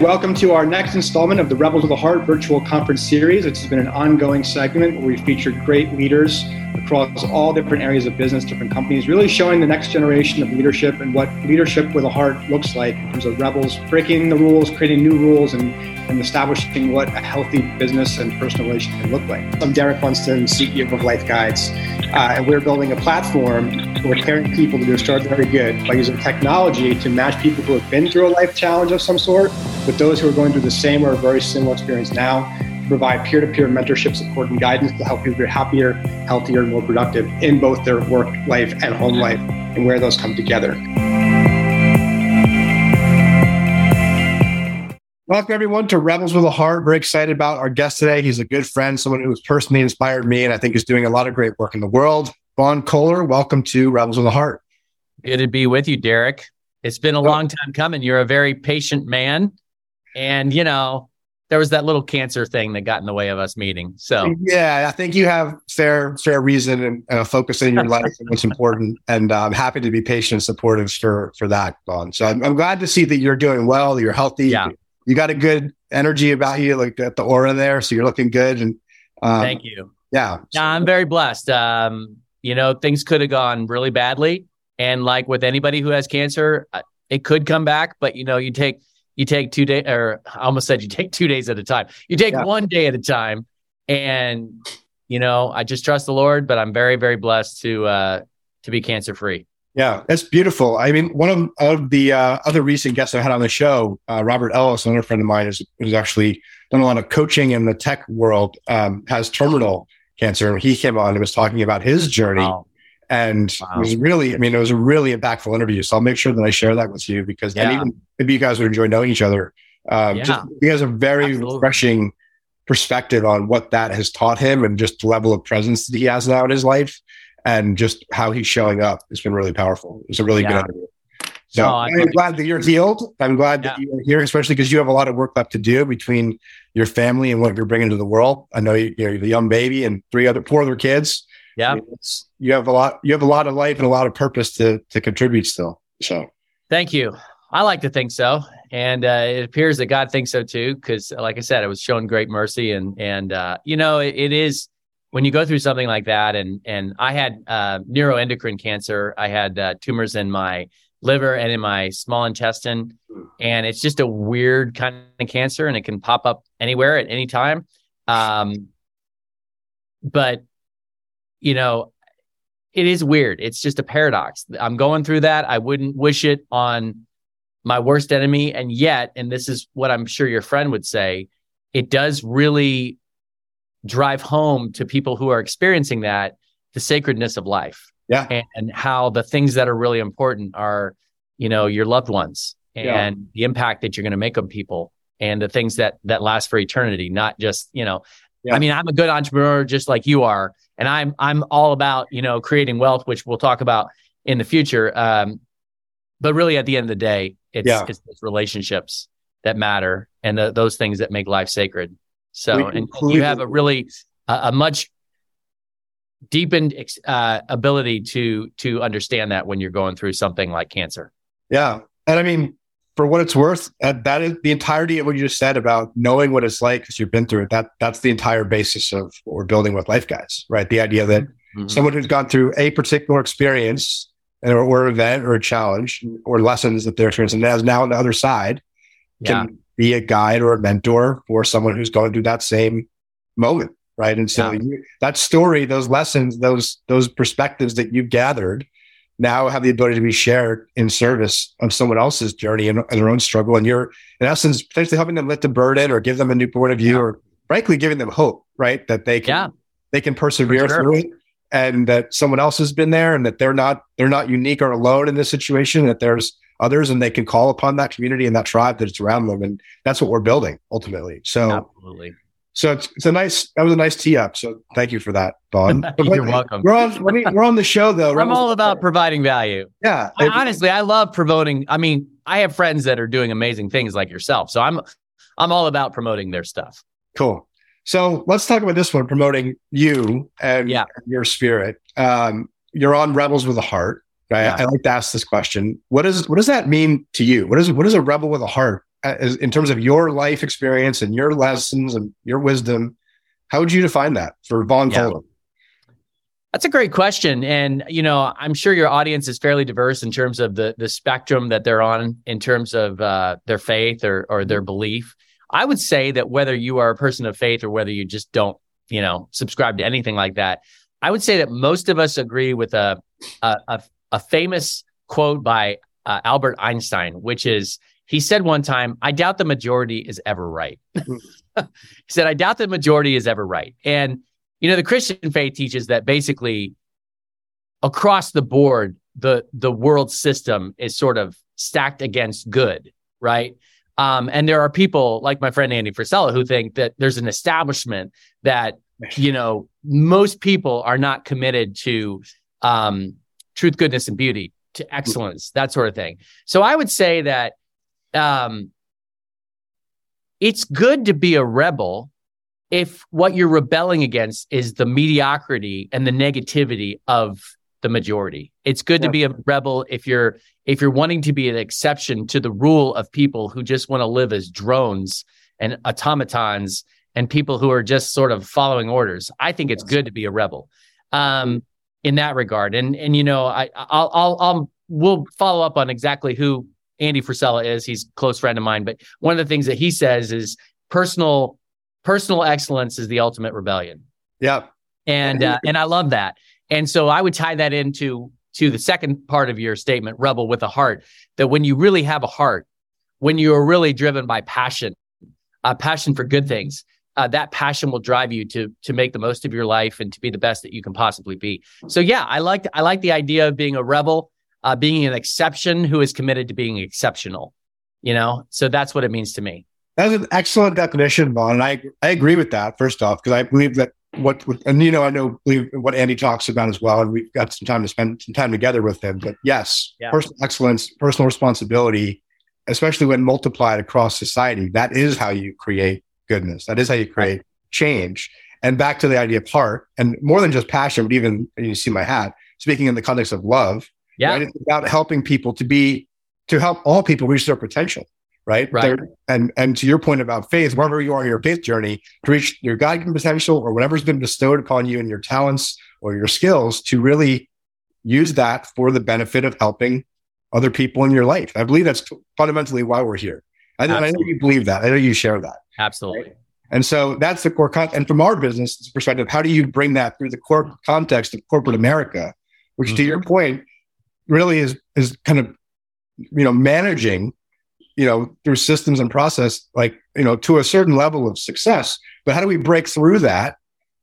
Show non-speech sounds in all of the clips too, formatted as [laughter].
Welcome to our next installment of the Rebels of the Heart virtual conference series. It's been an ongoing segment where we featured great leaders across all different areas of business, different companies, really showing the next generation of leadership and what leadership with a heart looks like in terms of rebels breaking the rules, creating new rules, and, and establishing what a healthy business and personal relationship can look like. I'm Derek Funston, CEO of Life Guides, uh, and we're building a platform where we're pairing people to do extraordinary good by using technology to match people who have been through a life challenge of some sort with those who are going through the same or a very similar experience now to provide peer-to-peer mentorship support and guidance to help people be happier, healthier, and more productive in both their work life and home life and where those come together. Welcome everyone to Rebels with a Heart. Very excited about our guest today. He's a good friend, someone who has personally inspired me, and I think is doing a lot of great work in the world. Vaughn Kohler, welcome to Rebels with a Heart. Good to be with you, Derek. It's been a long time coming. You're a very patient man, and you know there was that little cancer thing that got in the way of us meeting. So yeah, I think you have fair fair reason and uh, focus in your life and what's important. And uh, I'm happy to be patient and supportive for for that, Vaughn. So I'm, I'm, glad to see that you're doing well. You're healthy. Yeah, you got a good energy about you, like at the aura there. So you're looking good. And um, thank you. Yeah, yeah, I'm very blessed. Um, you know, things could have gone really badly, and like with anybody who has cancer, uh, it could come back. But you know, you take you take two days, or I almost said you take two days at a time. You take yeah. one day at a time, and you know, I just trust the Lord. But I'm very, very blessed to uh, to be cancer free. Yeah, that's beautiful. I mean, one of, of the uh, other recent guests I had on the show, uh, Robert Ellis, another friend of mine, is who's actually done a lot of coaching in the tech world, um, has terminal cancer. He came on and was talking about his journey. Wow and wow. it was really i mean it was a really impactful interview so i'll make sure that i share that with you because yeah. even maybe you guys would enjoy knowing each other um, yeah. just, he has a very Absolutely. refreshing perspective on what that has taught him and just the level of presence that he has now in his life and just how he's showing up it's been really powerful it's a really yeah. good interview so no, I'm glad that you're healed. I'm glad that you're here, especially because you have a lot of work left to do between your family and what you're bringing to the world. I know you're a young baby and three other, four other kids. Yeah. I mean, you have a lot, you have a lot of life and a lot of purpose to, to contribute still. So thank you. I like to think so. And uh, it appears that God thinks so too. Cause like I said, it was shown great mercy and, and, uh, you know, it, it is when you go through something like that and, and I had, uh, neuroendocrine cancer. I had, uh, tumors in my liver and in my small intestine. And it's just a weird kind of cancer and it can pop up anywhere at any time. Um, but you know, it is weird. It's just a paradox. I'm going through that. I wouldn't wish it on my worst enemy. And yet, and this is what I'm sure your friend would say, it does really drive home to people who are experiencing that the sacredness of life. Yeah. And, and how the things that are really important are, you know, your loved ones and yeah. the impact that you're going to make on people and the things that that last for eternity, not just, you know, yeah. I mean, I'm a good entrepreneur just like you are and I'm I'm all about you know creating wealth, which we'll talk about in the future. Um, but really, at the end of the day, it's, yeah. it's, it's relationships that matter and the, those things that make life sacred. So, and you have a really uh, a much deepened uh, ability to to understand that when you're going through something like cancer. Yeah, and I mean, for what it's worth, that is the entirety of what you just said about knowing what it's like because you've been through it. That that's the entire basis of what we're building with Life Guides, right? The idea that mm-hmm. someone who's gone through a particular experience or, or event or a challenge or lessons that they're experiencing is now on the other side can yeah. Be a guide or a mentor for someone who's going through that same moment, right? And so yeah. you, that story, those lessons, those those perspectives that you've gathered now have the ability to be shared in service of someone else's journey and, and their own struggle. And you're, in essence, potentially helping them lift the burden or give them a new point of view yeah. or frankly giving them hope, right? That they can, yeah. they can persevere sure. through it and that someone else has been there and that they're not, they're not unique or alone in this situation, that there's others and they can call upon that community and that tribe that's around them. And that's what we're building ultimately. So absolutely. So it's, it's a nice that was a nice tee up. So thank you for that, Vaughn. [laughs] You're welcome. We're on we're on the show though. I'm all about providing value. Yeah. I, honestly, I love promoting. I mean, I have friends that are doing amazing things like yourself. So I'm I'm all about promoting their stuff. Cool. So let's talk about this one, promoting you and yeah. your spirit. Um, you're on Rebels with a Heart. Right? Yeah. I like to ask this question. What does what does that mean to you? What is what is a rebel with a heart as, in terms of your life experience and your lessons and your wisdom, how would you define that for Vaughn yeah. That's a great question, and you know, I'm sure your audience is fairly diverse in terms of the the spectrum that they're on in terms of uh, their faith or or their belief. I would say that whether you are a person of faith or whether you just don't, you know, subscribe to anything like that, I would say that most of us agree with a a, a, a famous quote by uh, Albert Einstein, which is he said one time, "I doubt the majority is ever right." [laughs] he said, "I doubt the majority is ever right," and you know, the Christian faith teaches that basically across the board, the the world system is sort of stacked against good, right? Um, and there are people like my friend Andy Frisella who think that there's an establishment that you know most people are not committed to um, truth, goodness, and beauty, to excellence, that sort of thing. So I would say that um, it's good to be a rebel if what you're rebelling against is the mediocrity and the negativity of the majority. It's good yeah. to be a rebel if you're if you're wanting to be an exception to the rule of people who just want to live as drones and automatons and people who are just sort of following orders. I think it's good to be a rebel. Um, in that regard. And and you know, I I'll I'll, I'll we'll follow up on exactly who Andy Frisella is. He's a close friend of mine, but one of the things that he says is personal personal excellence is the ultimate rebellion. Yeah. And uh, and I love that. And so I would tie that into to the second part of your statement, rebel with a heart, that when you really have a heart, when you are really driven by passion, a uh, passion for good things, uh, that passion will drive you to to make the most of your life and to be the best that you can possibly be. So yeah, I like I like the idea of being a rebel, uh, being an exception who is committed to being exceptional. You know, so that's what it means to me. That's an excellent definition, Vaughn. And I, I agree with that, first off, because I believe that what, and you know, I know believe what Andy talks about as well. And we've got some time to spend some time together with him. But yes, yeah. personal excellence, personal responsibility, especially when multiplied across society, that is how you create goodness. That is how you create change. And back to the idea of heart, and more than just passion, but even you see my hat, speaking in the context of love. Yeah. Right? It's about helping people to be, to help all people reach their potential right? Right. and and to your point about faith, wherever you are in your faith journey, to reach your God-given potential or whatever's been bestowed upon you in your talents or your skills, to really use that for the benefit of helping other people in your life. I believe that's fundamentally why we're here. I, I know you believe that. I know you share that. Absolutely. Right? And so that's the core con- and from our business perspective, how do you bring that through the core context of corporate America, which mm-hmm. to your point really is is kind of you know managing you know, through systems and process, like, you know, to a certain level of success. But how do we break through that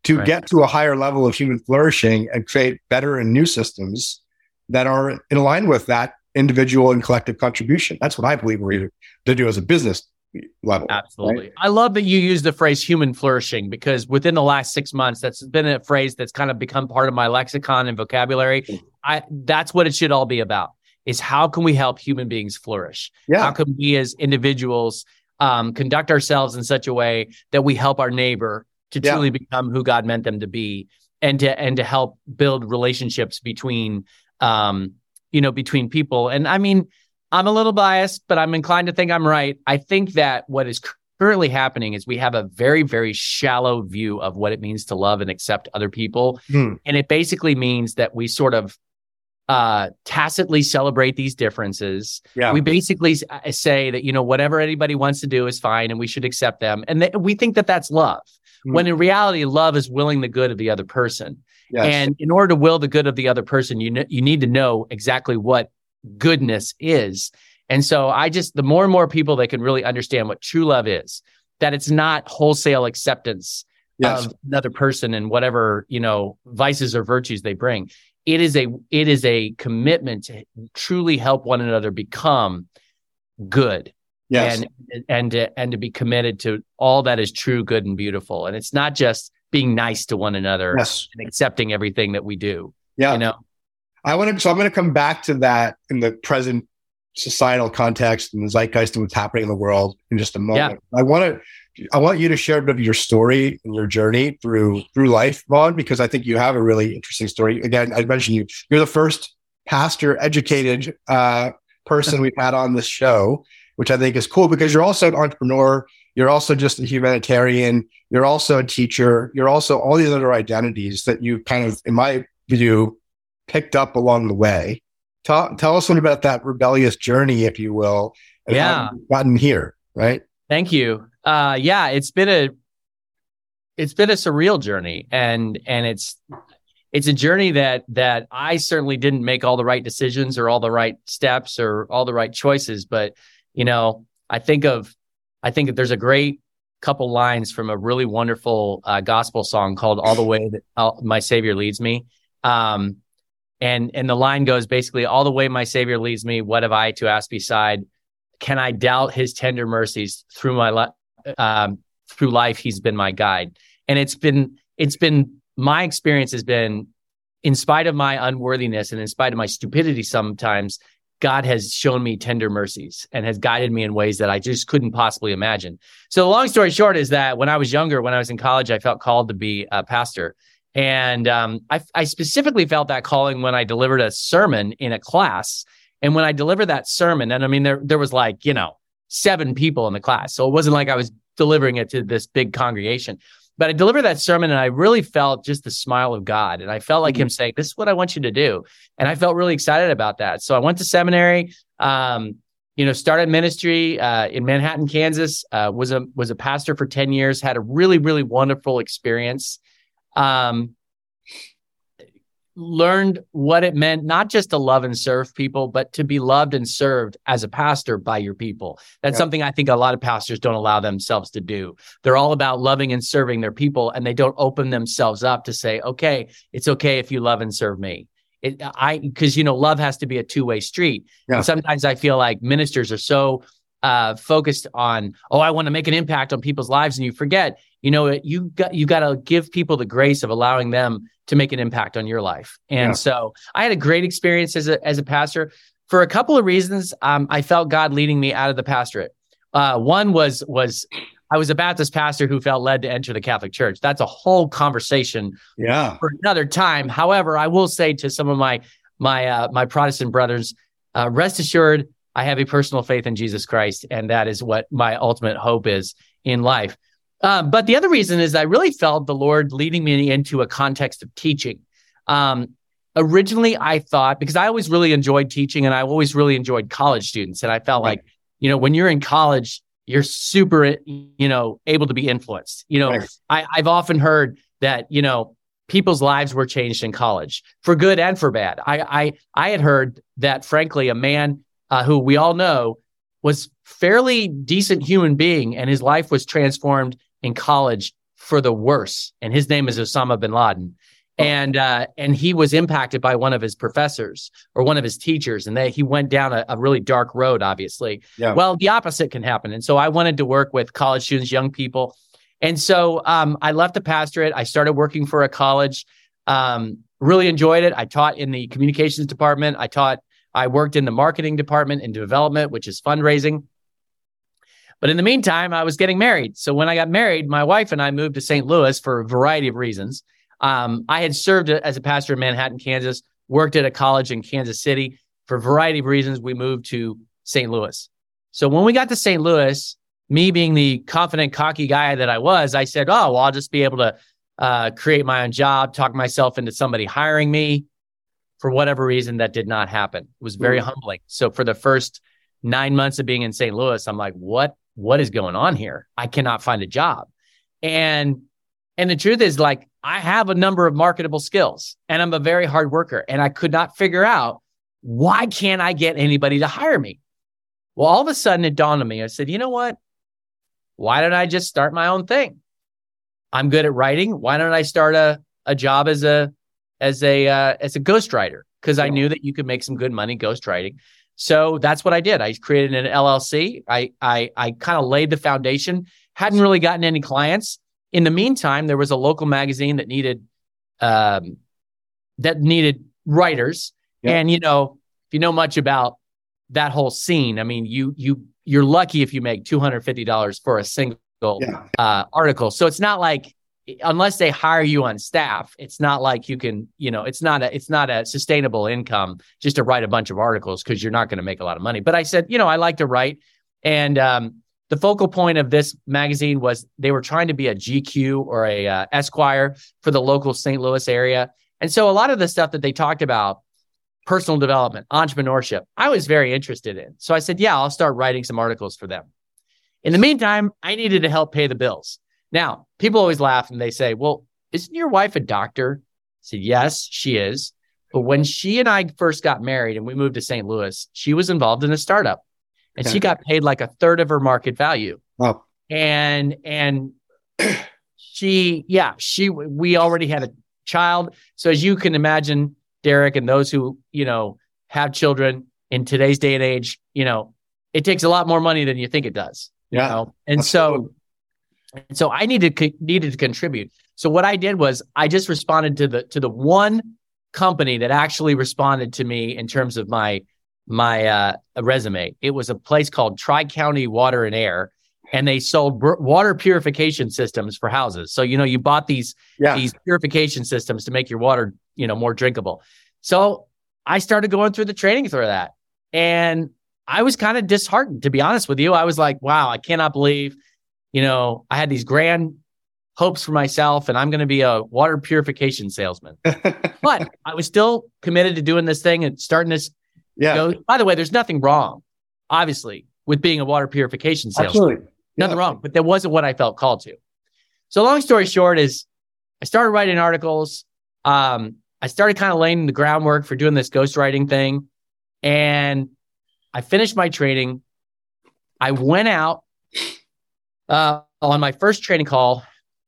to right. get to a higher level of human flourishing and create better and new systems that are in line with that individual and collective contribution? That's what I believe we're here to do as a business level. Absolutely. Right? I love that you use the phrase human flourishing because within the last six months, that's been a phrase that's kind of become part of my lexicon and vocabulary. Mm. I that's what it should all be about is how can we help human beings flourish? Yeah. How can we as individuals um, conduct ourselves in such a way that we help our neighbor to yeah. truly become who God meant them to be, and to and to help build relationships between um, you know between people. And I mean, I'm a little biased, but I'm inclined to think I'm right. I think that what is currently happening is we have a very very shallow view of what it means to love and accept other people, hmm. and it basically means that we sort of uh, tacitly celebrate these differences. Yeah. We basically uh, say that, you know, whatever anybody wants to do is fine and we should accept them. And th- we think that that's love. Mm-hmm. When in reality, love is willing the good of the other person. Yes. And in order to will the good of the other person, you, kn- you need to know exactly what goodness is. And so I just, the more and more people that can really understand what true love is, that it's not wholesale acceptance yes. of another person and whatever, you know, vices or virtues they bring it is a it is a commitment to truly help one another become good yes. and and to, and to be committed to all that is true good and beautiful and it's not just being nice to one another yes. and accepting everything that we do yeah you know i want to so i'm going to come back to that in the present societal context and the zeitgeist and what's happening in the world in just a moment yeah. i want to I want you to share a bit of your story and your journey through through life, Vaughn, because I think you have a really interesting story. Again, I mentioned you. You're the first pastor educated uh, person we've had on this show, which I think is cool because you're also an entrepreneur. You're also just a humanitarian. You're also a teacher. You're also all these other identities that you kind of, in my view, picked up along the way. Tell, tell us one about that rebellious journey, if you will. yeah. Gotten here, right? Thank you. Uh, yeah, it's been a, it's been a surreal journey and, and it's, it's a journey that that I certainly didn't make all the right decisions or all the right steps or all the right choices. But you know, I think of I think that there's a great couple lines from a really wonderful uh, gospel song called "All the Way That I'll, My Savior Leads Me." Um, and and the line goes basically, "All the way my Savior leads me, what have I to ask beside? Can I doubt His tender mercies through my life? Um, through life, He's been my guide." And it's been it's been my experience has been, in spite of my unworthiness and in spite of my stupidity, sometimes God has shown me tender mercies and has guided me in ways that I just couldn't possibly imagine. So, the long story short is that when I was younger, when I was in college, I felt called to be a pastor. And um, I, I specifically felt that calling when I delivered a sermon in a class. And when I delivered that sermon, and I mean, there, there was like, you know, seven people in the class. So it wasn't like I was delivering it to this big congregation. But I delivered that sermon and I really felt just the smile of God. And I felt like mm-hmm. him saying, This is what I want you to do. And I felt really excited about that. So I went to seminary, um, you know, started ministry uh, in Manhattan, Kansas, uh, was a was a pastor for 10 years, had a really, really wonderful experience. Um, learned what it meant not just to love and serve people, but to be loved and served as a pastor by your people. That's yeah. something I think a lot of pastors don't allow themselves to do. They're all about loving and serving their people, and they don't open themselves up to say, okay, it's okay if you love and serve me. It, I, because, you know, love has to be a two way street. Yeah. And sometimes I feel like ministers are so uh, focused on, oh, I want to make an impact on people's lives, and you forget, you know, you got you got to give people the grace of allowing them to make an impact on your life. And yeah. so, I had a great experience as a as a pastor for a couple of reasons. Um, I felt God leading me out of the pastorate. Uh, one was was I was a Baptist pastor who felt led to enter the Catholic Church. That's a whole conversation, yeah, for another time. However, I will say to some of my my uh, my Protestant brothers, uh, rest assured, I have a personal faith in Jesus Christ, and that is what my ultimate hope is in life. Um, but the other reason is I really felt the Lord leading me into a context of teaching. Um, originally, I thought because I always really enjoyed teaching, and I always really enjoyed college students, and I felt right. like you know when you're in college, you're super you know able to be influenced. You know, right. I, I've often heard that you know people's lives were changed in college for good and for bad. I I I had heard that frankly, a man uh, who we all know was fairly decent human being, and his life was transformed in college for the worse. And his name is Osama bin Laden. And uh, and he was impacted by one of his professors or one of his teachers, and they, he went down a, a really dark road. Obviously, yeah. well, the opposite can happen. And so I wanted to work with college students, young people, and so um, I left the pastorate. I started working for a college. Um, really enjoyed it. I taught in the communications department. I taught I worked in the marketing department and development, which is fundraising. But in the meantime, I was getting married. So when I got married, my wife and I moved to St. Louis for a variety of reasons. Um, I had served as a pastor in Manhattan, Kansas, worked at a college in Kansas City. For a variety of reasons, we moved to St. Louis. So when we got to St. Louis, me being the confident, cocky guy that I was, I said, Oh, well, I'll just be able to uh, create my own job, talk myself into somebody hiring me for whatever reason that did not happen. It was very mm-hmm. humbling. So for the first nine months of being in St. Louis, I'm like, what, what is going on here? I cannot find a job. And, and the truth is like, I have a number of marketable skills and I'm a very hard worker and I could not figure out why can't I get anybody to hire me? Well, all of a sudden it dawned on me. I said, you know what? Why don't I just start my own thing? I'm good at writing. Why don't I start a, a job as a as a uh, as a ghostwriter because I knew that you could make some good money ghostwriting. So that's what I did. I created an LLC. I I I kind of laid the foundation. Hadn't really gotten any clients. In the meantime, there was a local magazine that needed um, that needed writers. And you know, if you know much about that whole scene, I mean, you you you're lucky if you make two hundred fifty dollars for a single yeah. uh, article. So it's not like unless they hire you on staff, it's not like you can, you know, it's not a it's not a sustainable income just to write a bunch of articles because you're not going to make a lot of money. But I said, you know, I like to write. And um, the focal point of this magazine was they were trying to be a GQ or a uh, Esquire for the local St. Louis area. And so a lot of the stuff that they talked about, personal development, entrepreneurship, I was very interested in. So I said, yeah, I'll start writing some articles for them. In the meantime, I needed to help pay the bills. Now, people always laugh and they say, well, isn't your wife a doctor? I said, yes, she is. But when she and I first got married and we moved to St. Louis, she was involved in a startup and okay. she got paid like a third of her market value. Wow. And, and [clears throat] she, yeah, she, we already had a child. So as you can imagine, Derek, and those who, you know, have children in today's day and age, you know, it takes a lot more money than you think it does. Yeah. You know? And absolutely. so, so I needed, needed to contribute. So what I did was I just responded to the, to the one company that actually responded to me in terms of my my uh, resume. It was a place called Tri County Water and Air, and they sold br- water purification systems for houses. So you know, you bought these yeah. these purification systems to make your water you know more drinkable. So I started going through the training through that, and I was kind of disheartened to be honest with you. I was like, wow, I cannot believe, you know, I had these grand hopes for myself and I'm going to be a water purification salesman. [laughs] but I was still committed to doing this thing and starting this. Yeah. You know, by the way, there's nothing wrong, obviously, with being a water purification salesman. Absolutely. Nothing yeah. wrong, but that wasn't what I felt called to. So long story short is I started writing articles. Um, I started kind of laying the groundwork for doing this ghostwriting thing. And I finished my training. I went out uh, on my first training call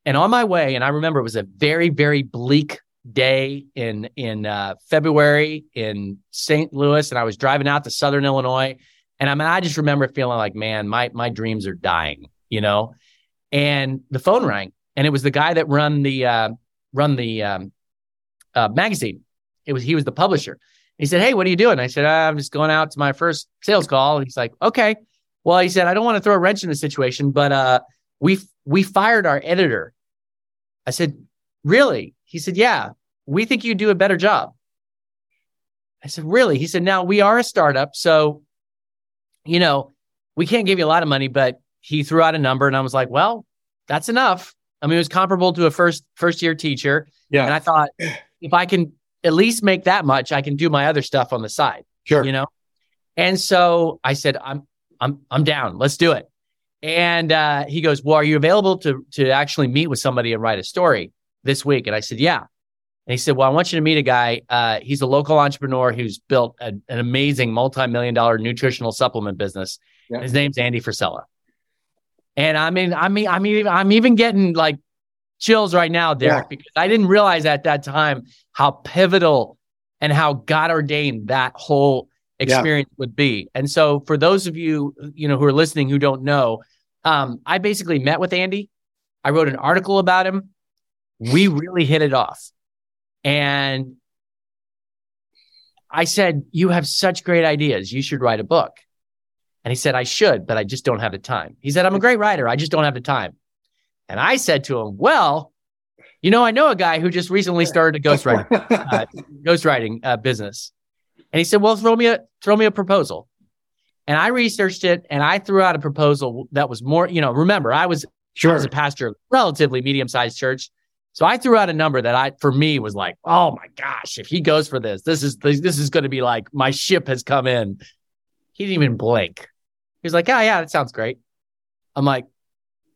and on my way, and I remember it was a very, very bleak day in in uh, February in St. Louis, and I was driving out to Southern Illinois, and I mean, I just remember feeling like, man, my my dreams are dying, you know. And the phone rang, and it was the guy that run the uh, run the um, uh, magazine. It was he was the publisher. He said, "Hey, what are you doing?" I said, "I'm just going out to my first sales call." And he's like, "Okay." Well, he said, "I don't want to throw a wrench in the situation, but uh, we we fired our editor I said, Really? He said, Yeah, we think you do a better job. I said, Really? He said, Now we are a startup. So, you know, we can't give you a lot of money, but he threw out a number and I was like, Well, that's enough. I mean, it was comparable to a first first year teacher. Yeah. And I thought, if I can at least make that much, I can do my other stuff on the side. Sure. You know? And so I said, I'm I'm I'm down. Let's do it. And uh, he goes, Well, are you available to, to actually meet with somebody and write a story this week? And I said, Yeah. And he said, Well, I want you to meet a guy. Uh, he's a local entrepreneur who's built a, an amazing multi million dollar nutritional supplement business. Yeah. His name's Andy Frisella. And I mean, I mean, I mean, I'm even getting like chills right now, Derek, yeah. because I didn't realize at that time how pivotal and how God ordained that whole experience yeah. would be. And so, for those of you, you know, who are listening who don't know, um, I basically met with Andy. I wrote an article about him. We really hit it off. And I said, You have such great ideas. You should write a book. And he said, I should, but I just don't have the time. He said, I'm a great writer. I just don't have the time. And I said to him, Well, you know, I know a guy who just recently started a [laughs] ghostwriting, uh, ghostwriting uh, business. And he said, Well, throw me a throw me a proposal. And I researched it and I threw out a proposal that was more, you know, remember, I was, sure. I was a pastor of relatively medium sized church. So I threw out a number that I, for me, was like, oh my gosh, if he goes for this, this is this is going to be like my ship has come in. He didn't even blink. He was like, oh yeah, that sounds great. I'm like,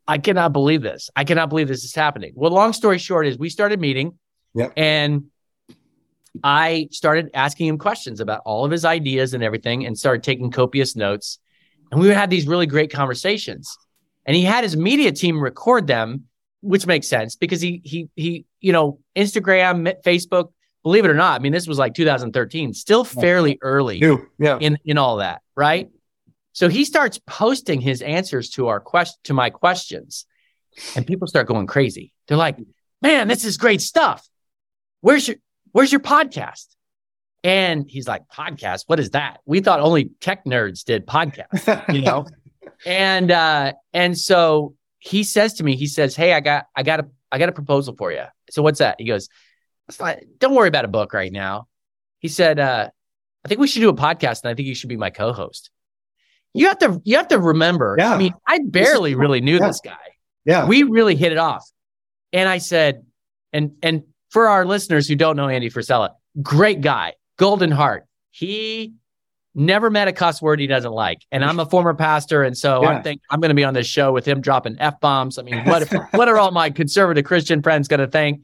I cannot believe this. I cannot believe this is happening. Well, long story short is we started meeting, yep. and I started asking him questions about all of his ideas and everything and started taking copious notes. And we would have these really great conversations. And he had his media team record them, which makes sense because he he he, you know, Instagram, Facebook, believe it or not, I mean, this was like 2013, still fairly early yeah. in in all that, right? So he starts posting his answers to our question to my questions. And people start going crazy. They're like, man, this is great stuff. Where's your where's your podcast? And he's like, podcast? What is that? We thought only tech nerds did podcasts, [laughs] you know? and uh, and so he says to me, he says, Hey, I got I got a I got a proposal for you. So what's that? He goes, Don't worry about a book right now. He said, uh, I think we should do a podcast and I think you should be my co-host. you have to you have to remember. Yeah. I mean, I barely really knew Yeah. this guy. Yeah. We really hit it off. And I said, and and for our listeners who don't know Andy Frisella, great guy, golden heart. He never met a cuss word he doesn't like. And I'm a former pastor, and so Yeah. I'm think I'm going to be on this show with him dropping f bombs. I mean, what [laughs] what are all my conservative Christian friends going to think?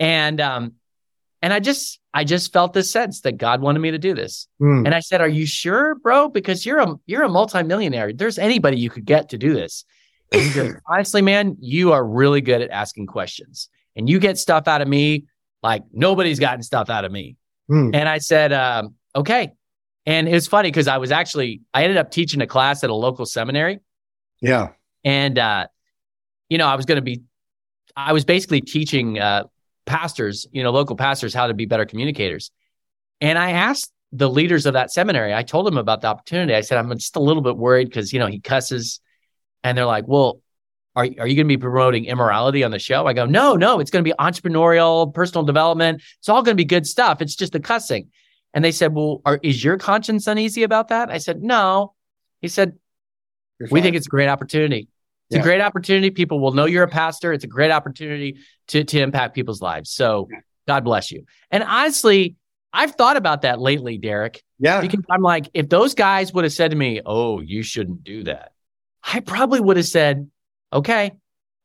And um, and I just I just felt this sense that God wanted me to do this. Hmm. And I said, "Are you sure, bro? Because you're a you're a multimillionaire. There's anybody you could get to do this." And he goes, [clears throat] "Honestly, man, you are really good at asking questions, and you get stuff out of me like nobody's gotten stuff out of me." Hmm. And I said, um, "Okay." And it was funny because I was actually I ended up teaching a class at a local seminary, Yeah. and uh, you know I was going to be, I was basically teaching uh, pastors, you know, local pastors how to be better communicators. And I asked the leaders of that seminary, I told them about the opportunity. I said, I'm just a little bit worried because, you know, he cusses. And they're like, well, are, are you going to be promoting immorality on the show? I go, no, no, it's going to be entrepreneurial, personal development. It's all going to be good stuff. It's just the cussing. And they said, well, are, is your conscience uneasy about that? I said, no. He said, we think it's a great opportunity. It's Yeah. a great opportunity. People will know you're a pastor. It's a great opportunity to to impact people's lives. So God bless you. And honestly, I've thought about that lately, Derek, yeah. because I'm like, if those guys would have said to me, "Oh, you shouldn't do that," I probably would have said, "Okay,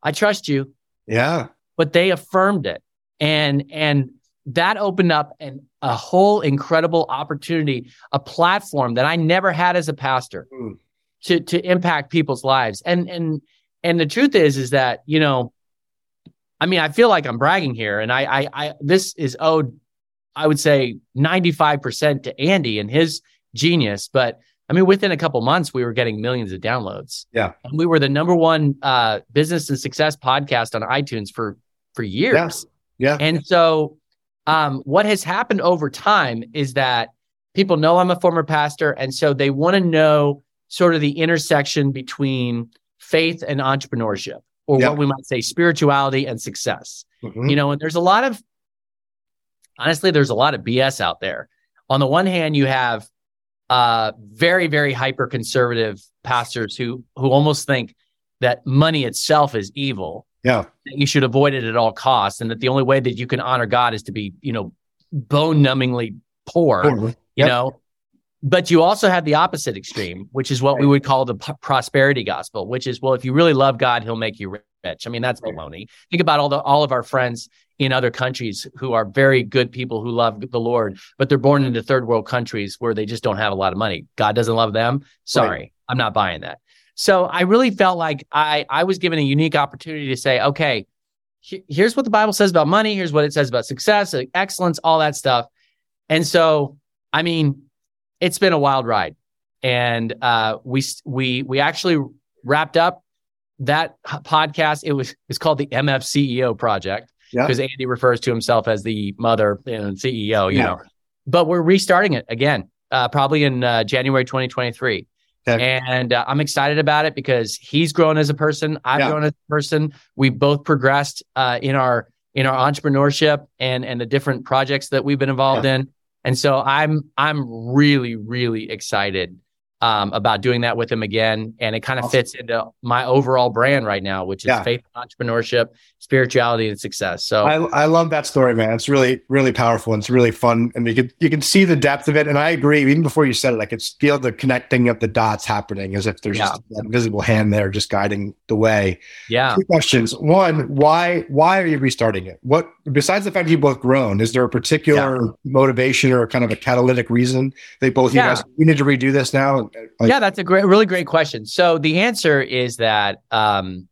I trust you." Yeah. But they affirmed it, and and that opened up an a whole incredible opportunity, a platform that I never had as a pastor Hmm. to to impact people's lives. And and and the truth is is that, you know, I mean, I feel like I'm bragging here and I I, I this is owed I would say 95% to Andy and his genius, but I mean within a couple months we were getting millions of downloads. Yeah. And we were the number one uh business and success podcast on iTunes for for years. Yes. Yeah. And so, um, what has happened over time is that people know I'm a former pastor. And so they want to know sort of the intersection between faith and entrepreneurship, or Yeah. what we might say spirituality and success. Mhm. You know, and there's a lot of, honestly, there's a lot of BS out there. On the one hand, you have uh, very, very hyper conservative pastors who who almost think that money itself is evil Yeah. that you should avoid it at all costs and that the only way that you can honor God is to be, you know, bone numbingly poor, Totally. you Yep. know. But you also have the opposite extreme, which is what we would call the p- prosperity gospel, which is, well, if you really love God, he'll make you rich. I mean, that's baloney. Think about all the all of our friends in other countries who are very good people who love the Lord, but they're born into third world countries where they just don't have a lot of money. God doesn't love them. Sorry, I'm not buying that. So I really felt like I I was given a unique opportunity to say, okay, he- here's what the Bible says about money. Here's what it says about success, uh, excellence, all that stuff. And so, I mean, it's been a wild ride, and uh, we we we actually wrapped up that podcast. It was it's called the MF CEO project Yeah. because Andy refers to himself as the mother and CEO. You Yeah. know, but we're restarting it again, uh, probably in uh, January 2023. Okay. And uh, I'm excited about it because he's grown as a person. I've Yeah. grown as a person. We've both progressed uh, in our in our entrepreneurship and and the different projects that we've been involved in. And so I'm I'm really really excited um, about doing that with him again. And it kind of Awesome. fits into my overall brand right now, which is Yeah. faith, entrepreneurship, spirituality, and success. So I, I love that story, man. It's really, really powerful. And it's really fun. And you can you can see the depth of it. And I agree, even before you said it, I could feel the connecting of the dots happening as if there's Yeah. just that invisible hand there just guiding the way. yeah. Two questions. One, why why are you restarting it? What besides the fact you both grown, is there a particular motivation or kind of a catalytic reason they both Yeah. you guys we need to redo this now? Like, yeah, that's a great, really great question. So the answer is that, um,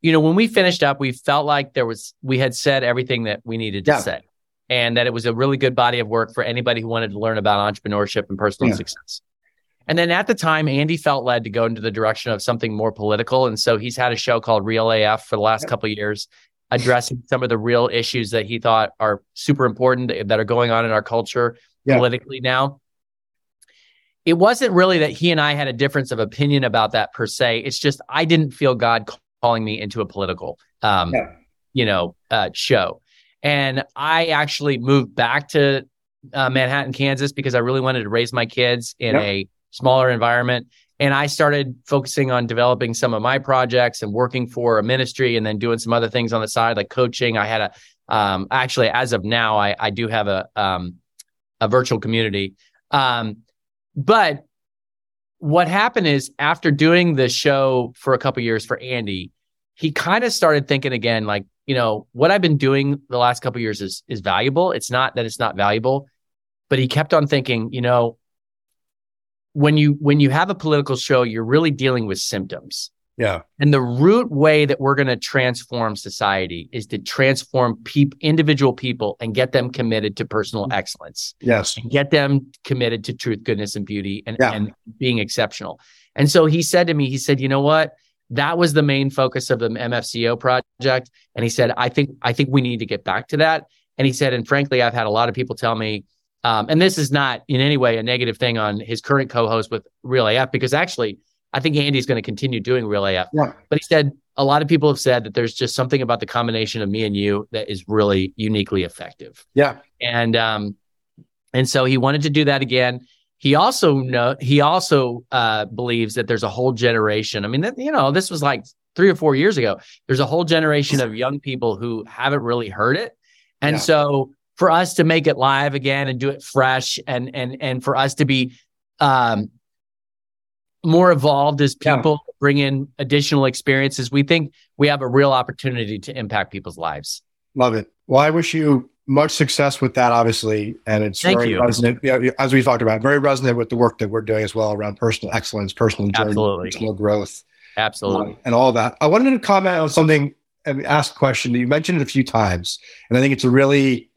you know, when we finished up, we felt like there was, we had said everything that we needed to Yeah. say, and that it was a really good body of work for anybody who wanted to learn about entrepreneurship and personal Yeah. success. And then at the time, Andy felt led to go into the direction of something more political, and so he's had a show called Real AF for the last Yep. couple of years, addressing some of the real issues that he thought are super important that are going on in our culture Yeah. politically now it wasn't really that he and I had a difference of opinion about that per se. It's just I didn't feel God calling me into a political, um, Yeah. you know, uh, show. And I actually moved back to uh, Manhattan, Kansas, because I really wanted to raise my kids in a smaller environment. And I started focusing on developing some of my projects and working for a ministry and then doing some other things on the side, like coaching. I had a, um, actually, as of now, I, I do have a, um, a virtual community. Um, but what happened is after doing the show for a couple years for Andy, he kind of started thinking again, like, you know, what I've been doing the last couple years is is valuable. It's not that it's not valuable, but he kept on thinking, you know, when you when you have a political show, you're really dealing with symptoms. Yeah. And the root way that we're going to transform society is to transform individual people and get them committed to personal mm-hmm. excellence. Yes. And get them committed to truth, goodness, and beauty and, yeah. and being exceptional. And so he said to me, he said, you know what? That was the main focus of the MFCEO project. And he said, I think, I think we need to get back to that. And he said, and frankly, I've had a lot of people tell me, um, and this is not in any way a negative thing on his current co-host with Real AF, because actually, I think Andy's going to continue doing Real AF. Yeah. But he said a lot of people have said that there's just something about the combination of me and you that is really uniquely effective. Yeah. And um, and so he wanted to do that again. He also know he also uh, believes that there's a whole generation. I mean, that, you know, this was like three or four years ago. There's a whole generation of young people who haven't really heard it, and yeah. so for us to make it live again and do it fresh and and and for us to be um, more evolved as people yeah. bring in additional experiences we think we have a real opportunity to impact people's lives love it well i wish you much success with that obviously and it's Thank very you. resonant as we talked about very resonant with the work that we're doing as well around personal excellence personal journey Absolutely. personal growth Absolutely. and all that i wanted to comment on something and ask a question you mentioned it a few times and i think it's a really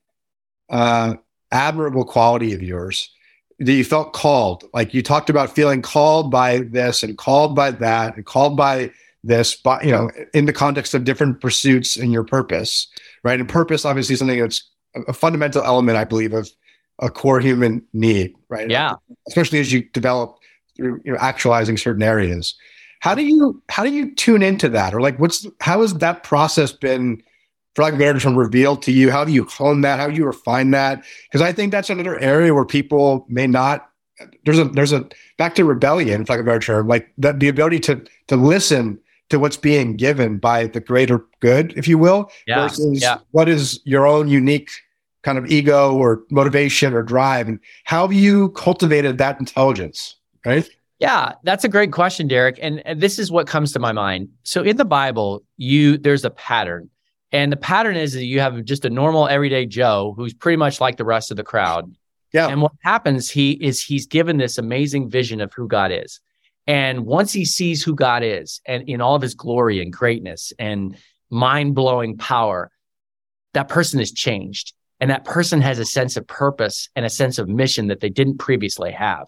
uh, admirable quality of yours that you felt called. Like you talked about feeling called by this and called by that and called by this, but you know, in the context of different pursuits and your purpose, right? And purpose, obviously, something that's a fundamental element, I believe, of a core human need, right? Yeah. Especially as you develop through you know actualizing certain areas. How do you how do you tune into that, or like what's how has that process been? For lack of better term, revealed to you? How do you hone that? How do you refine that? Because I think that's another area where people may not. There's a there's a back to rebellion, lack of better term, like that the ability to to listen to what's being given by the greater good, if you will, yeah, versus yeah. what is your own unique kind of ego or motivation or drive, and how have you cultivated that intelligence, right? Yeah, that's a great question, Derek. And, and this is what comes to my mind. So in the Bible, you there's a pattern and the pattern is that you have just a normal everyday Joe who's pretty much like the rest of the crowd. Yeah. And what happens he is he's given this amazing vision of who God is. And once he sees who God is and in all of his glory and greatness and mind-blowing power, that person is changed. And that person has a sense of purpose and a sense of mission that they didn't previously have.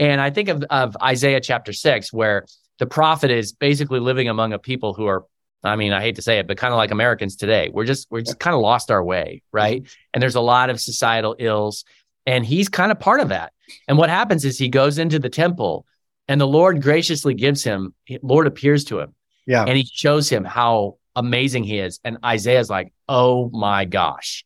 And I think of, of Isaiah chapter six, where the prophet is basically living among a people who are I mean, I hate to say it, but kind of like Americans today, we're just we're just kind of lost our way, right? Mm-hmm. And there's a lot of societal ills, and he's kind of part of that. And what happens is he goes into the temple, and the Lord graciously gives him, Lord appears to him, yeah, and he shows him how amazing he is. And Isaiah's like, oh my gosh,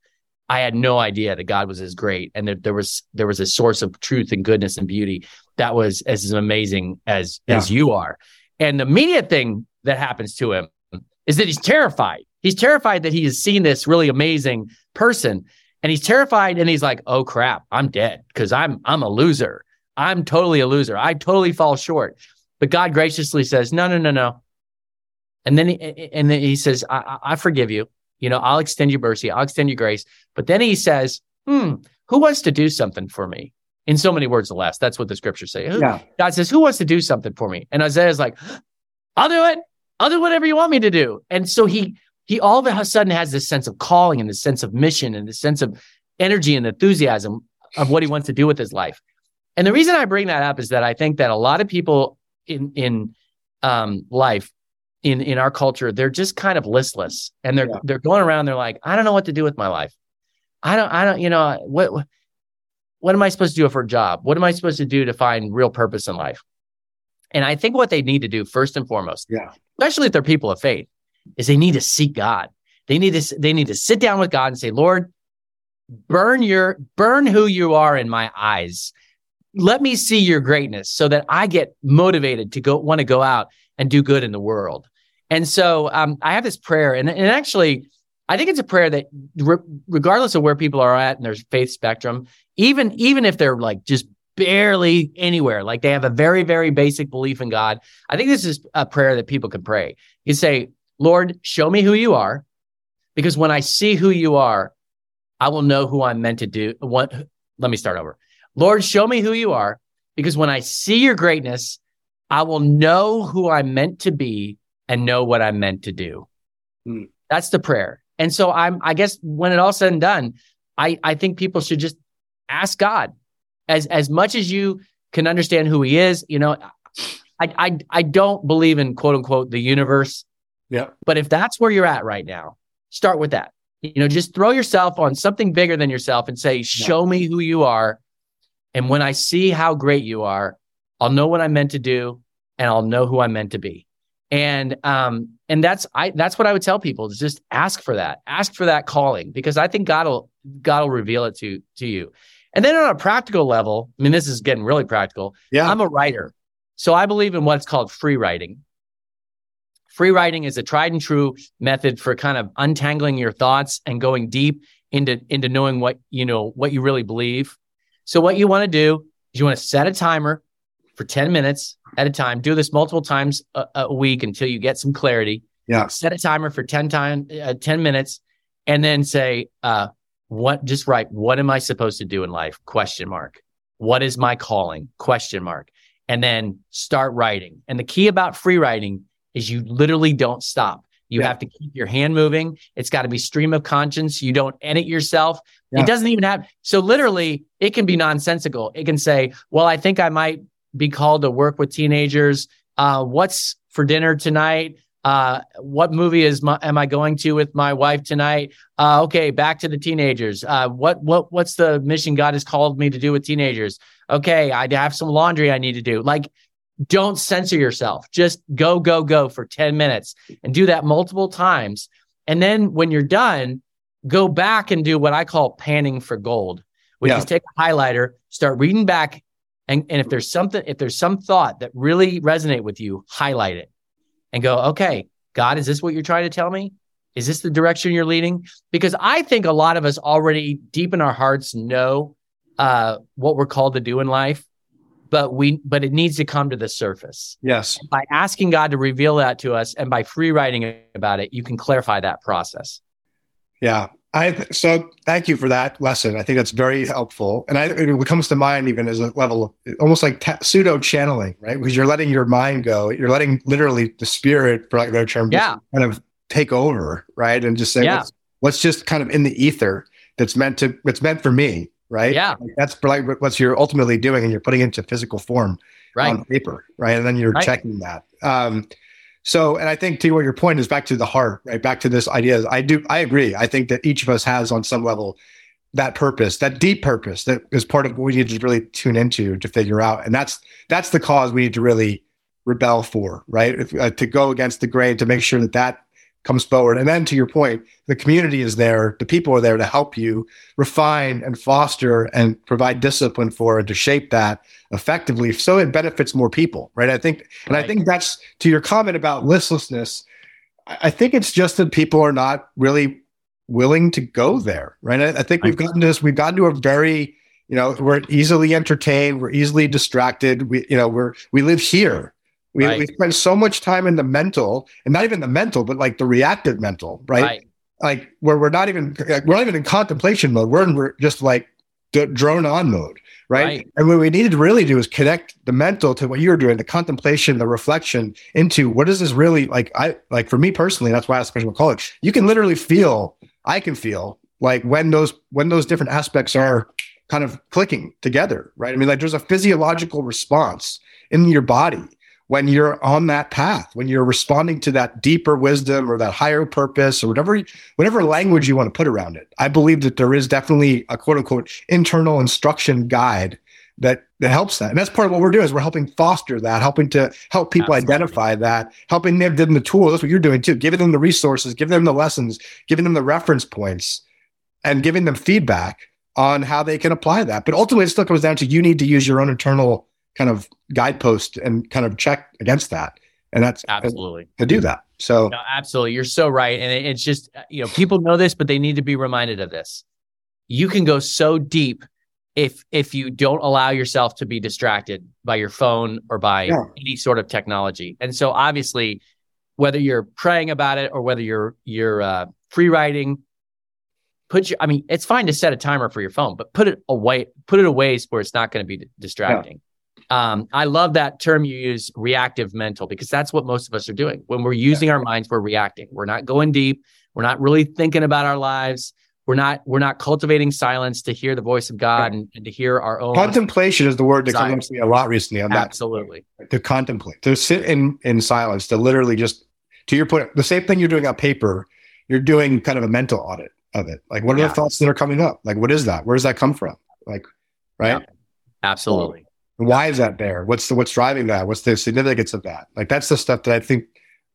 I had no idea that God was as great, and that there was there was a source of truth and goodness and beauty that was as amazing as yeah. as you are. And the immediate thing that happens to him is that he's terrified. He's terrified that he has seen this really amazing person and he's terrified and he's like, "Oh crap, I'm dead because I'm I'm a loser. I'm totally a loser. I totally fall short." But God graciously says, "No, no, no, no." And then he and then he says, I, I forgive you. You know, I'll extend you mercy. I'll extend you grace." But then he says, "Hmm, who wants to do something for me?" In so many words or less. That's what the scriptures say. Yeah. God says, "Who wants to do something for me?" And Isaiah's like, "I'll do it. I'll do whatever you want me to do. And so he he all of a sudden has this sense of calling and this sense of mission and this sense of energy and enthusiasm of what he wants to do with his life. And the reason I bring that up is that I think that a lot of people in in um, life in in our culture they're just kind of listless and they're yeah. they're going around they're like I don't know what to do with my life. I don't I don't you know what what am I supposed to do for a job? What am I supposed to do to find real purpose in life? And I think what they need to do first and foremost, yeah. Especially if they're people of faith, is they need to seek God. They need to they need to sit down with God and say, Lord, burn your burn who you are in my eyes. let me see your greatness so that I get motivated to go want to go out and do good in the world. And so um, I have this prayer, and, and actually, I think it's a prayer that, re- regardless of where people are at in their faith spectrum, even even if they're like just barely anywhere, like they have a very very basic belief in God, I think this is a prayer that people can pray. You say, "Lord, show me who you are, because when I see who you are, I will know who I'm meant to do." What? Let me start over. Lord, show me who you are, because when I see your greatness, I will know who I'm meant to be and know what I'm meant to do. Mm. That's the prayer. And so I'm, I guess when it all said and done, I, I think people should just ask God as, as much as you can understand who he is. You know, I, I, I don't believe in quote unquote the universe. Yeah. But if that's where you're at right now, start with that. You know, just throw yourself on something bigger than yourself and say, show me who you are. And when I see how great you are, I'll know what I'm meant to do and I'll know who I'm meant to be and um and that's i that's what i would tell people is just ask for that ask for that calling because i think god will god will reveal it to to you and then on a practical level i mean this is getting really practical yeah i'm a writer so i believe in what's called free writing free writing is a tried and true method for kind of untangling your thoughts and going deep into into knowing what you know what you really believe so what you want to do is you want to set a timer for 10 minutes at a time. Do this multiple times a, a week until you get some clarity. Yeah. Set a timer for 10 time uh, 10 minutes and then say uh what just write what am I supposed to do in life? Question mark. What is my calling? Question mark. And then start writing. And the key about free writing is you literally don't stop. You yeah. have to keep your hand moving. It's got to be stream of conscience. You don't edit yourself. Yeah. It doesn't even have so literally it can be nonsensical. It can say, "Well, I think I might be called to work with teenagers. Uh, what's for dinner tonight? Uh, what movie is my, am I going to with my wife tonight? Uh, okay, back to the teenagers. Uh, what what what's the mission God has called me to do with teenagers? Okay, I have some laundry I need to do. Like, don't censor yourself. Just go go go for ten minutes and do that multiple times. And then when you're done, go back and do what I call panning for gold, which yeah. is take a highlighter, start reading back and, and if there's something, if there's some thought that really resonate with you, highlight it and go, okay, God, is this what you're trying to tell me? Is this the direction you're leading? Because I think a lot of us already deep in our hearts know uh, what we're called to do in life, but we but it needs to come to the surface. Yes. By asking God to reveal that to us and by free writing about it, you can clarify that process. Yeah. I so thank you for that lesson. I think that's very helpful. And I, what comes to mind even as a level of almost like pseudo channeling, right? Because you're letting your mind go. You're letting literally the spirit, for like a better term, yeah. kind of take over, right? And just say, yeah. what's, what's just kind of in the ether that's meant to, it's meant for me, right? Yeah. Like that's like what you're ultimately doing, and you're putting it into physical form right. on paper, right? And then you're right. checking that. Um, so, and I think to what your point is back to the heart, right? Back to this idea. I do, I agree. I think that each of us has on some level that purpose, that deep purpose that is part of what we need to really tune into to figure out. And that's, that's the cause we need to really rebel for, right? If, uh, to go against the grain, to make sure that that comes forward. And then to your point, the community is there, the people are there to help you refine and foster and provide discipline for and to shape that effectively so it benefits more people, right? I think, and right. I think that's to your comment about listlessness. I think it's just that people are not really willing to go there, right? I, I think we've gotten to this, we've gotten to a very, you know, we're easily entertained, we're easily distracted. We, you know, we're, we live here we, right. we spend so much time in the mental, and not even the mental, but like the reactive mental, right? right. Like where we're not even we're not even in contemplation mode. We're in we're just like d- drone on mode, right? right? And what we needed to really do is connect the mental to what you were doing, the contemplation, the reflection into what is this really like? I like for me personally, that's why I asked special college. You can literally feel, I can feel like when those when those different aspects are kind of clicking together, right? I mean, like there's a physiological response in your body when you're on that path, when you're responding to that deeper wisdom or that higher purpose or whatever, whatever language you want to put around it. I believe that there is definitely a quote unquote internal instruction guide that that helps that. And that's part of what we're doing is we're helping foster that, helping to help people Absolutely. identify that, helping them give them the tools. That's what you're doing too, giving them the resources, giving them the lessons, giving them the reference points, and giving them feedback on how they can apply that. But ultimately, it still comes down to you need to use your own internal kind of guidepost and kind of check against that. And that's absolutely to do that. So, no, absolutely. You're so right. And it, it's just, you know, people know this, but they need to be reminded of this. You can go so deep if if you don't allow yourself to be distracted by your phone or by yeah. any sort of technology. And so obviously whether you're praying about it or whether you're you're uh, free writing put your i mean it's fine to set a timer for your phone but put it away put it away where it's not going to be distracting. Um, i love that term you use reactive mental because that's what most of us are doing when we're using yeah. our minds we're reacting we're not going deep we're not really thinking about our lives we're not we're not cultivating silence to hear the voice of God and, and to hear our own contemplation is the word that comes to me a lot recently on Absolutely. that. To contemplate, to sit in in silence, to literally just to your point, the same thing you're doing on paper, you're doing kind of a mental audit of it. Like, what are yeah. the thoughts that are coming up? Like, what is that? Where does that come from? Like, right? Yeah. Absolutely. why is that there? What's the what's driving that? What's the significance of that? Like, that's the stuff that I think.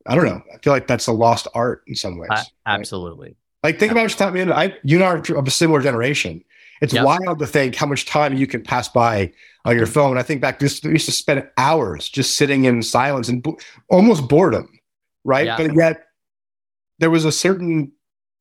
I don't know. I feel like that's a lost art in some ways. Uh, absolutely. Right? Like think about what time. I I you know are of a similar generation. It's yep. wild to think how much time you can pass by on your phone. I think back this we used to spend hours just sitting in silence and bo- almost boredom, right? Yeah. But yet there was a certain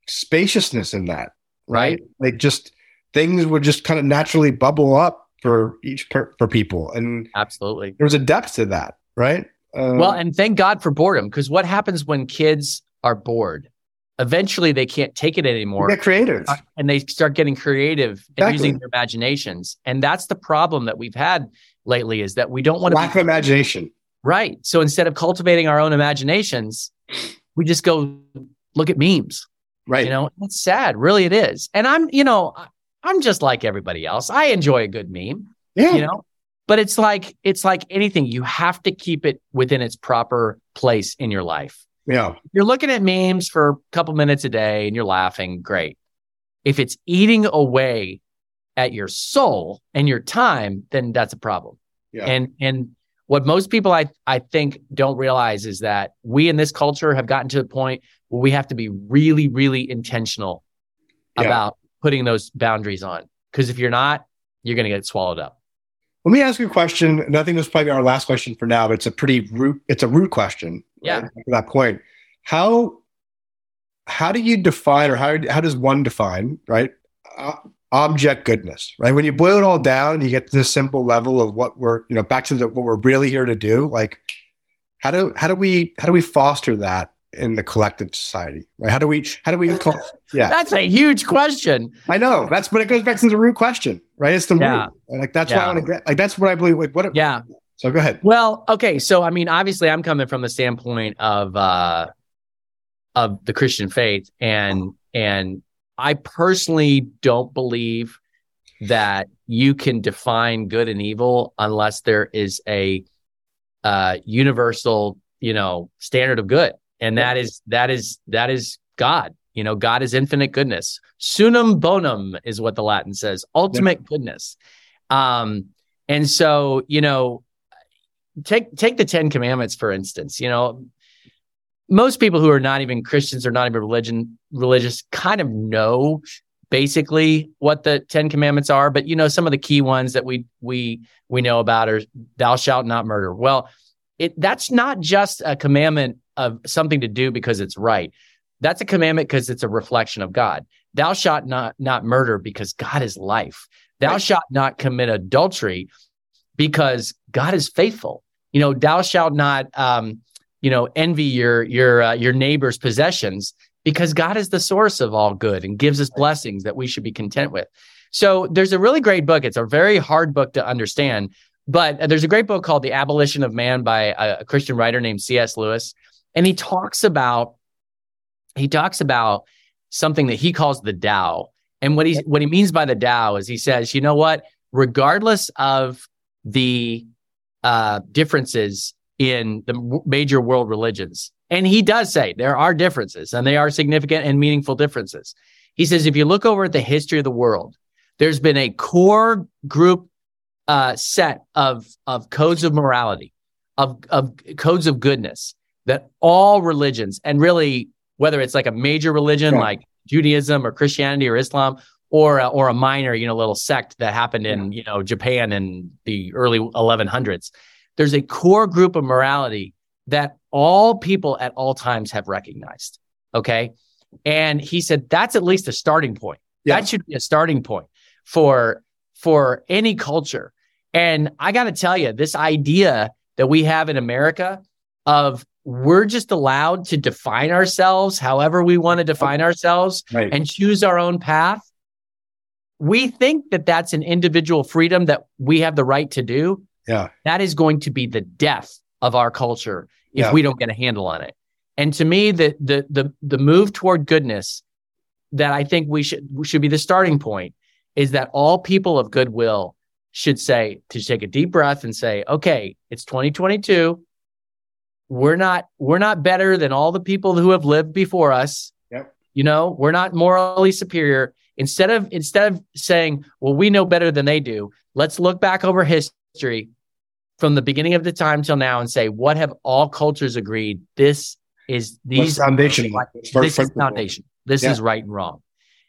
spaciousness in that, right? right? Like just things would just kind of naturally bubble up for each per, for people, and absolutely there was a depth to that, right? Um, well, and thank God for boredom because what happens when kids are bored? eventually they can't take it anymore. Get creative. Uh, and they start getting creative and using their imaginations. And that's the problem that we've had lately is that we don't want to lack of imagination. Right. So instead of cultivating our own imaginations, we just go look at memes. Right. You know, it's sad. Really it is. And I'm, you know, I'm just like everybody else. I enjoy a good meme. Yeah. You know, but it's like it's like anything. You have to keep it within its proper place in your life. Yeah. You're looking at memes for a couple minutes a day and you're laughing, great. If it's eating away at your soul and your time, then that's a problem. Yeah. And and what most people I I think don't realize is that we in this culture have gotten to the point where we have to be really really intentional yeah. about putting those boundaries on because if you're not, you're going to get swallowed up. Let me ask you a question. And I think this is probably our last question for now, but it's a pretty root, it's a root question. Yeah. Right, that point. How how do you define or how how does one define, right? Uh, object goodness, right? When you boil it all down, you get to this simple level of what we're, you know, back to the, what we're really here to do. Like, how do how do we how do we foster that in the collective society right? How do we how do we call yeah. That's a huge question. I know. That's but it goes back to the root question right? It's the yeah. root like that's yeah. why i want to get like that's what i believe like what yeah. So go ahead. Well okay so i mean obviously i'm coming from the standpoint of uh of the christian faith and and i personally don't believe that you can define good and evil unless there is a uh universal you know standard of good and that is that is that is God. You know, God is infinite goodness. Summum bonum is what the Latin says, ultimate yeah. goodness. Um, and so, you know, take take the Ten Commandments for instance. You know, most people who are not even Christians or not even religion religious kind of know basically what the Ten Commandments are, but you know, some of the key ones that we we we know about are thou shalt not murder. Well, it that's not just a commandment of something to do because it's right. That's a commandment because it's a reflection of God. Thou shalt not not murder because God is life. Thou right. shalt not commit adultery because God is faithful. You know, thou shalt not um, you know, envy your your uh, your neighbor's possessions because God is the source of all good and gives us blessings that we should be content with. So there's a really great book. It's a very hard book to understand, but there's a great book called The Abolition of Man by a, a Christian writer named C.S. Lewis and he talks about he talks about something that he calls the Tao. And what he what he means by the Tao is he says, you know what, regardless of the uh, differences in the major world religions, and he does say there are differences, and they are significant and meaningful differences. He says, if you look over at the history of the world, there's been a core group uh, set of of codes of morality, of of codes of goodness that all religions and really whether it's like a major religion like Judaism or Christianity or Islam, or a, or a minor, you know, little sect that happened in you know Japan in the early 1100s. There's a core group of morality that all people at all times have recognized. Okay, and he said that's at least a starting point. Yeah. That should be a starting point for for any culture. And I got to tell you, this idea that we have in America of we're just allowed to define ourselves however we want to define ourselves right. and choose our own path. We think that that's an individual freedom that we have the right to do. Yeah. That is going to be the death of our culture if yeah. we don't get a handle on it. And to me, the the the the move toward goodness that I think we should we should be the starting point is that all people of goodwill should say to take a deep breath and say, okay, it's 2022. We're not we're not better than all the people who have lived before us. Yep. You know, we're not morally superior. Instead of instead of saying, well, we know better than they do, let's look back over history from the beginning of the time till now and say, what have all cultures agreed? This is these foundation. This is foundation. This yeah. is right and wrong.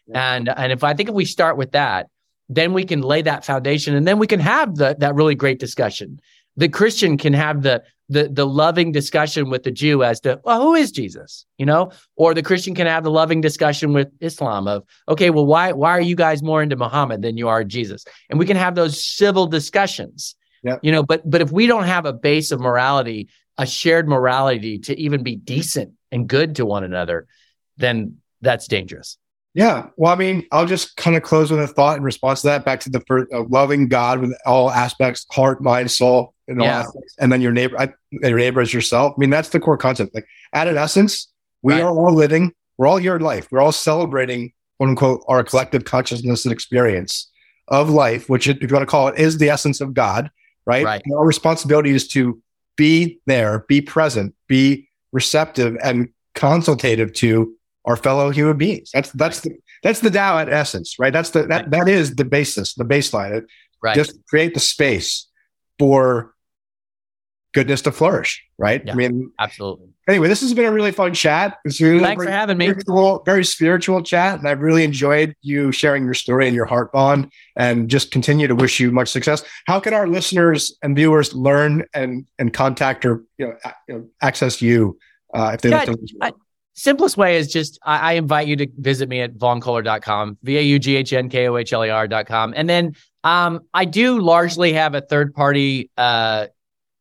Yeah. And and if I think if we start with that, then we can lay that foundation and then we can have the, that really great discussion. The Christian can have the, the, the loving discussion with the Jew as to, well, who is Jesus? You know, or the Christian can have the loving discussion with Islam of, okay, well, why, why are you guys more into Muhammad than you are Jesus? And we can have those civil discussions, yeah. you know, but, but if we don't have a base of morality, a shared morality to even be decent and good to one another, then that's dangerous. Yeah. Well, I mean, I'll just kind of close with a thought in response to that. Back to the first, uh, loving God with all aspects, heart, mind, soul, and all yeah. aspects, and then your neighbor, I, your neighbor is yourself. I mean, that's the core concept. Like, at an essence, we right. are all living. We're all here in life. We're all celebrating, quote unquote, our collective consciousness and experience of life, which, if you want to call it, is the essence of God. Right. right. our responsibility is to be there, be present, be receptive, and consultative to our fellow human beings. That's that's the that's the Tao at essence, right? That's the that that is the basis, the baseline. It right. Just create the space for goodness to flourish, right? Yeah, I mean, absolutely. Anyway, this has been a really fun chat. It's really Thanks for having me. Spiritual, very spiritual chat, and I've really enjoyed you sharing your story and your heart bond. And just continue to wish you much success. How can our listeners and viewers learn and and contact or you know, you know access you uh, if they yeah, I, simplest way is just I, I, invite you to visit me at vaughnkohler.com, V-A-U-G-H-N-K-O-H-L-E-R.com. And then um, I do largely have a third party uh,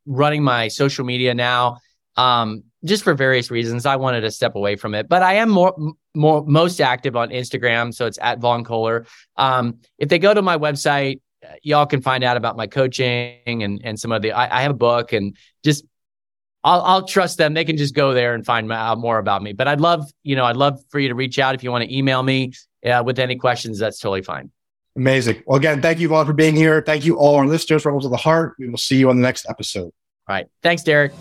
running my social media now. Um, just for various reasons, I wanted to step away from it, but I am more, more, most active on Instagram. So it's at Vaughn Kohler. Um, if they go to my website, y'all can find out about my coaching and, and some of the, I, I have a book and just I'll, I'll trust them. They can just go there and find out more about me. But I'd love, you know, I'd love for you to reach out if you want to email me uh, with any questions. That's totally fine. Amazing. Well, again, thank you all for being here. Thank you all our listeners from to the heart. We will see you on the next episode. All right. Thanks, Derek.